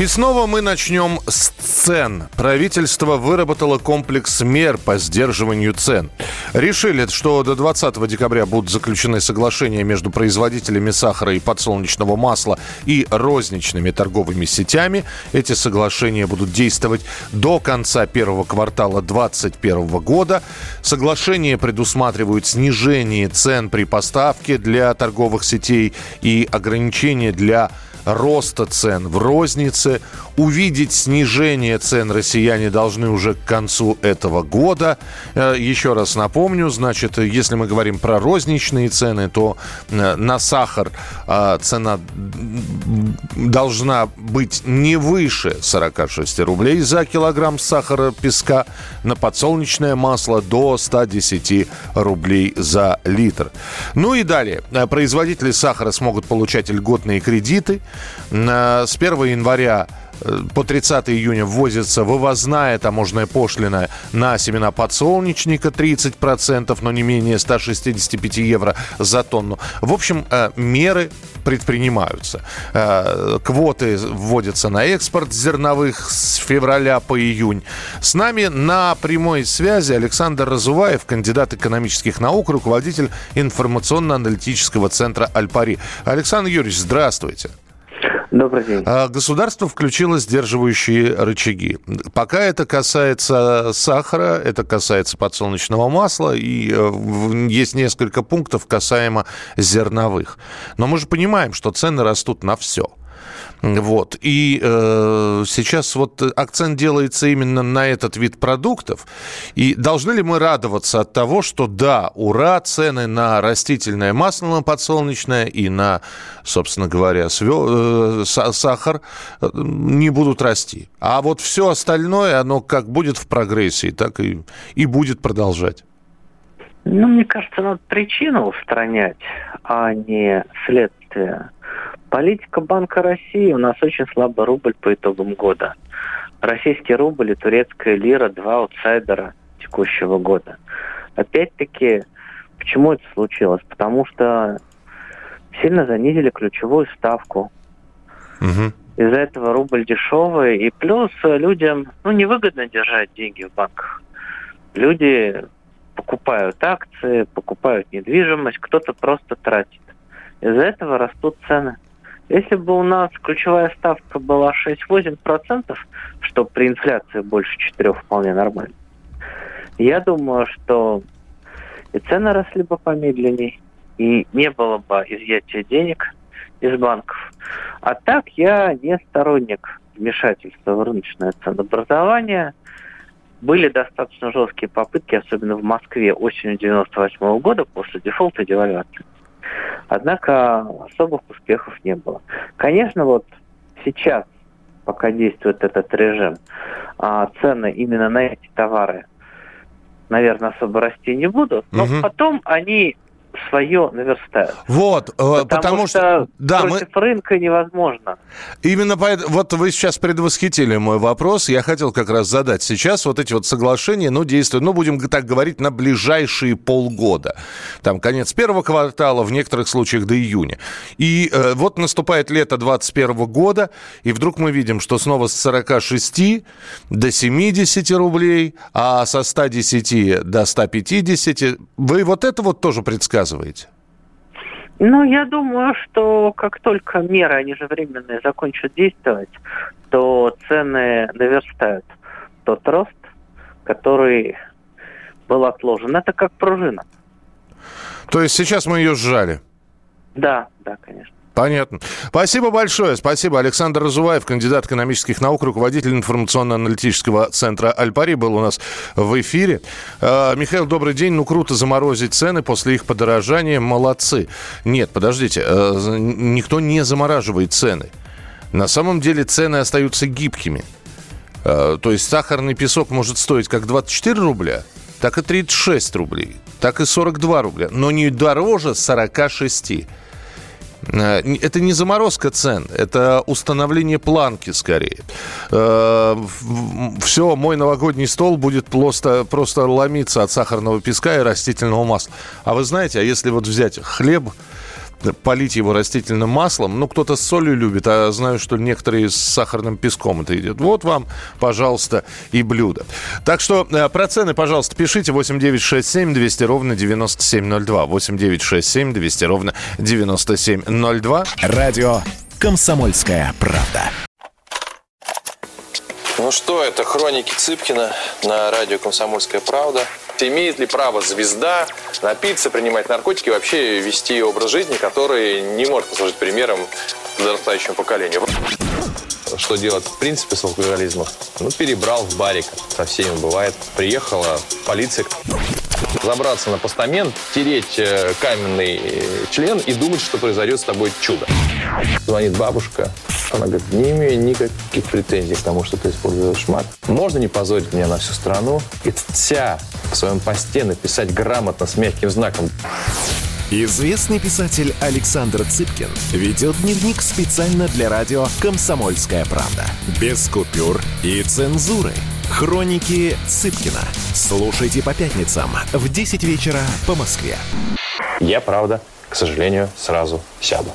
И снова мы начнем с цен. Правительство выработало комплекс мер по сдерживанию цен. Решили, что до 20 декабря будут заключены соглашения между производителями сахара и подсолнечного масла и розничными торговыми сетями. Эти соглашения будут действовать до конца первого квартала 2021 года. Соглашения предусматривают снижение цен при поставке для торговых сетей и ограничения для роста цен в рознице. Увидеть снижение цен россияне должны уже к концу этого года. Э, Еще раз напомню, значит, если мы говорим про розничные цены, то э, на сахар э, цена должна быть не выше 46 рублей за килограмм сахара песка, на подсолнечное масло до 110 рублей за литр. Ну и далее. Производители сахара смогут получать льготные кредиты. Э, С 1 января э, по 30 июня ввозится вывозная таможенная пошлина на семена подсолнечника 30%, но не менее 165 евро за тонну. В общем, э, меры предпринимаются. Квоты вводятся на экспорт зерновых с февраля по июнь. С нами на прямой связи Александр Разуваев, кандидат экономических наук, руководитель информационно-аналитического центра «Альпари». Александр Юрьевич, здравствуйте. Добрый день. А, Государство включило сдерживающие рычаги. Пока это касается сахара, это касается подсолнечного масла, и э, есть несколько пунктов касаемо зерновых. Но мы же понимаем, что цены растут на все. Вот. И э, сейчас вот акцент делается именно на этот вид продуктов. И должны ли мы радоваться от того, что да, ура, цены на растительное масло на подсолнечное и на, собственно говоря, свё- э, са- сахар э, не будут расти. А вот все остальное, оно как будет в прогрессии, так и, и будет продолжать. Ну, мне кажется, надо причину устранять, а не следствие. Политика Банка России у нас очень слабый рубль по итогам года. Российский рубль и турецкая лира – два аутсайдера текущего года. Опять-таки, почему это случилось? Потому что сильно занизили ключевую ставку. Мгм. Из-за этого рубль дешевый. И плюс людям ну, невыгодно держать деньги в банках. Люди покупают акции, покупают недвижимость, кто-то просто тратит. Из-за этого растут цены. Если бы у нас ключевая ставка была 6-8%, что при инфляции больше 4 вполне нормально, я думаю, что и цены росли бы помедленнее, и не было бы изъятия денег из банков. А так я не сторонник вмешательства в рыночное ценообразование. Были достаточно жесткие попытки, особенно в Москве осенью 98 года после дефолта девальвации. Однако особых успехов не было. Конечно, вот сейчас, пока действует этот режим, а, цены именно на эти товары, наверное, особо расти не будут, но Мгм. потом они свое наверстают. Вот, э, Потому, потому, что, да, мы, против рынка невозможно. Именно поэтому, вот вы сейчас предвосхитили мой вопрос, я хотел как раз задать. Сейчас вот эти вот соглашения, ну, действуют, ну, будем так говорить, на ближайшие полгода. Там конец первого квартала, в некоторых случаях до июня. И э, вот наступает лето 2021 года, и вдруг мы видим, что снова с 46 до 70 рублей, а со 110 до 150. Вы вот это вот тоже предсказываете? Ну, я думаю, что как только меры, они же временные, закончат действовать, то цены наверстают тот рост, который был отложен. Это как пружина. То есть сейчас мы ее сжали? Да, да, конечно. Понятно. Спасибо большое. Спасибо. Александр Разуваев, кандидат экономических наук, руководитель информационно-аналитического центра «Альпари» был у нас в эфире. Э, Михаил, добрый день. Ну, круто заморозить цены после их подорожания. Молодцы. Нет, подождите. за- Никто не замораживает цены. На самом деле цены остаются гибкими. Э, То есть сахарный песок может стоить как 24 рубля, так и 36 рублей. так и 42 рубля, но не дороже 46. Э, это не заморозка цен, это установление планки скорее. Э, Все, мой новогодний стол будет просто, просто ломиться от сахарного песка и растительного масла. А вы знаете, а если вот взять хлеб, полить его растительным маслом. Ну, кто-то с солью любит, а знаю, что некоторые с сахарным песком это едят. Вот вам, пожалуйста, и блюдо. Так что э, про цены, пожалуйста, пишите 8967 200 ровно 9702. 8967 200 ровно 9702. Радио «Комсомольская правда». Ну что, это хроники Цыпкина на радио «Комсомольская правда». Имеет ли право звезда напиться, принимать наркотики и вообще вести образ жизни, который не может послужить примером подрастающему поколению? Что делать в принципе с алкоголизмом? Ну, перебрал в барик. Со всеми бывает. Приехала полиция. Забраться на постамент, тереть э, каменный э, член и думать, что произойдет с тобой чудо. Звонит бабушка. Она говорит, не имею никаких претензий к тому, что ты используешь мат. Можно не позорить меня на всю страну и вся в своем посте написать грамотно с мягким знаком. Известный писатель Александр Цыпкин ведет дневник специально для радио «Комсомольская правда». Без купюр и цензуры. Хроники Цыпкина. Слушайте по пятницам в 10 вечера по Москве. Я, правда, к сожалению, сразу сяду.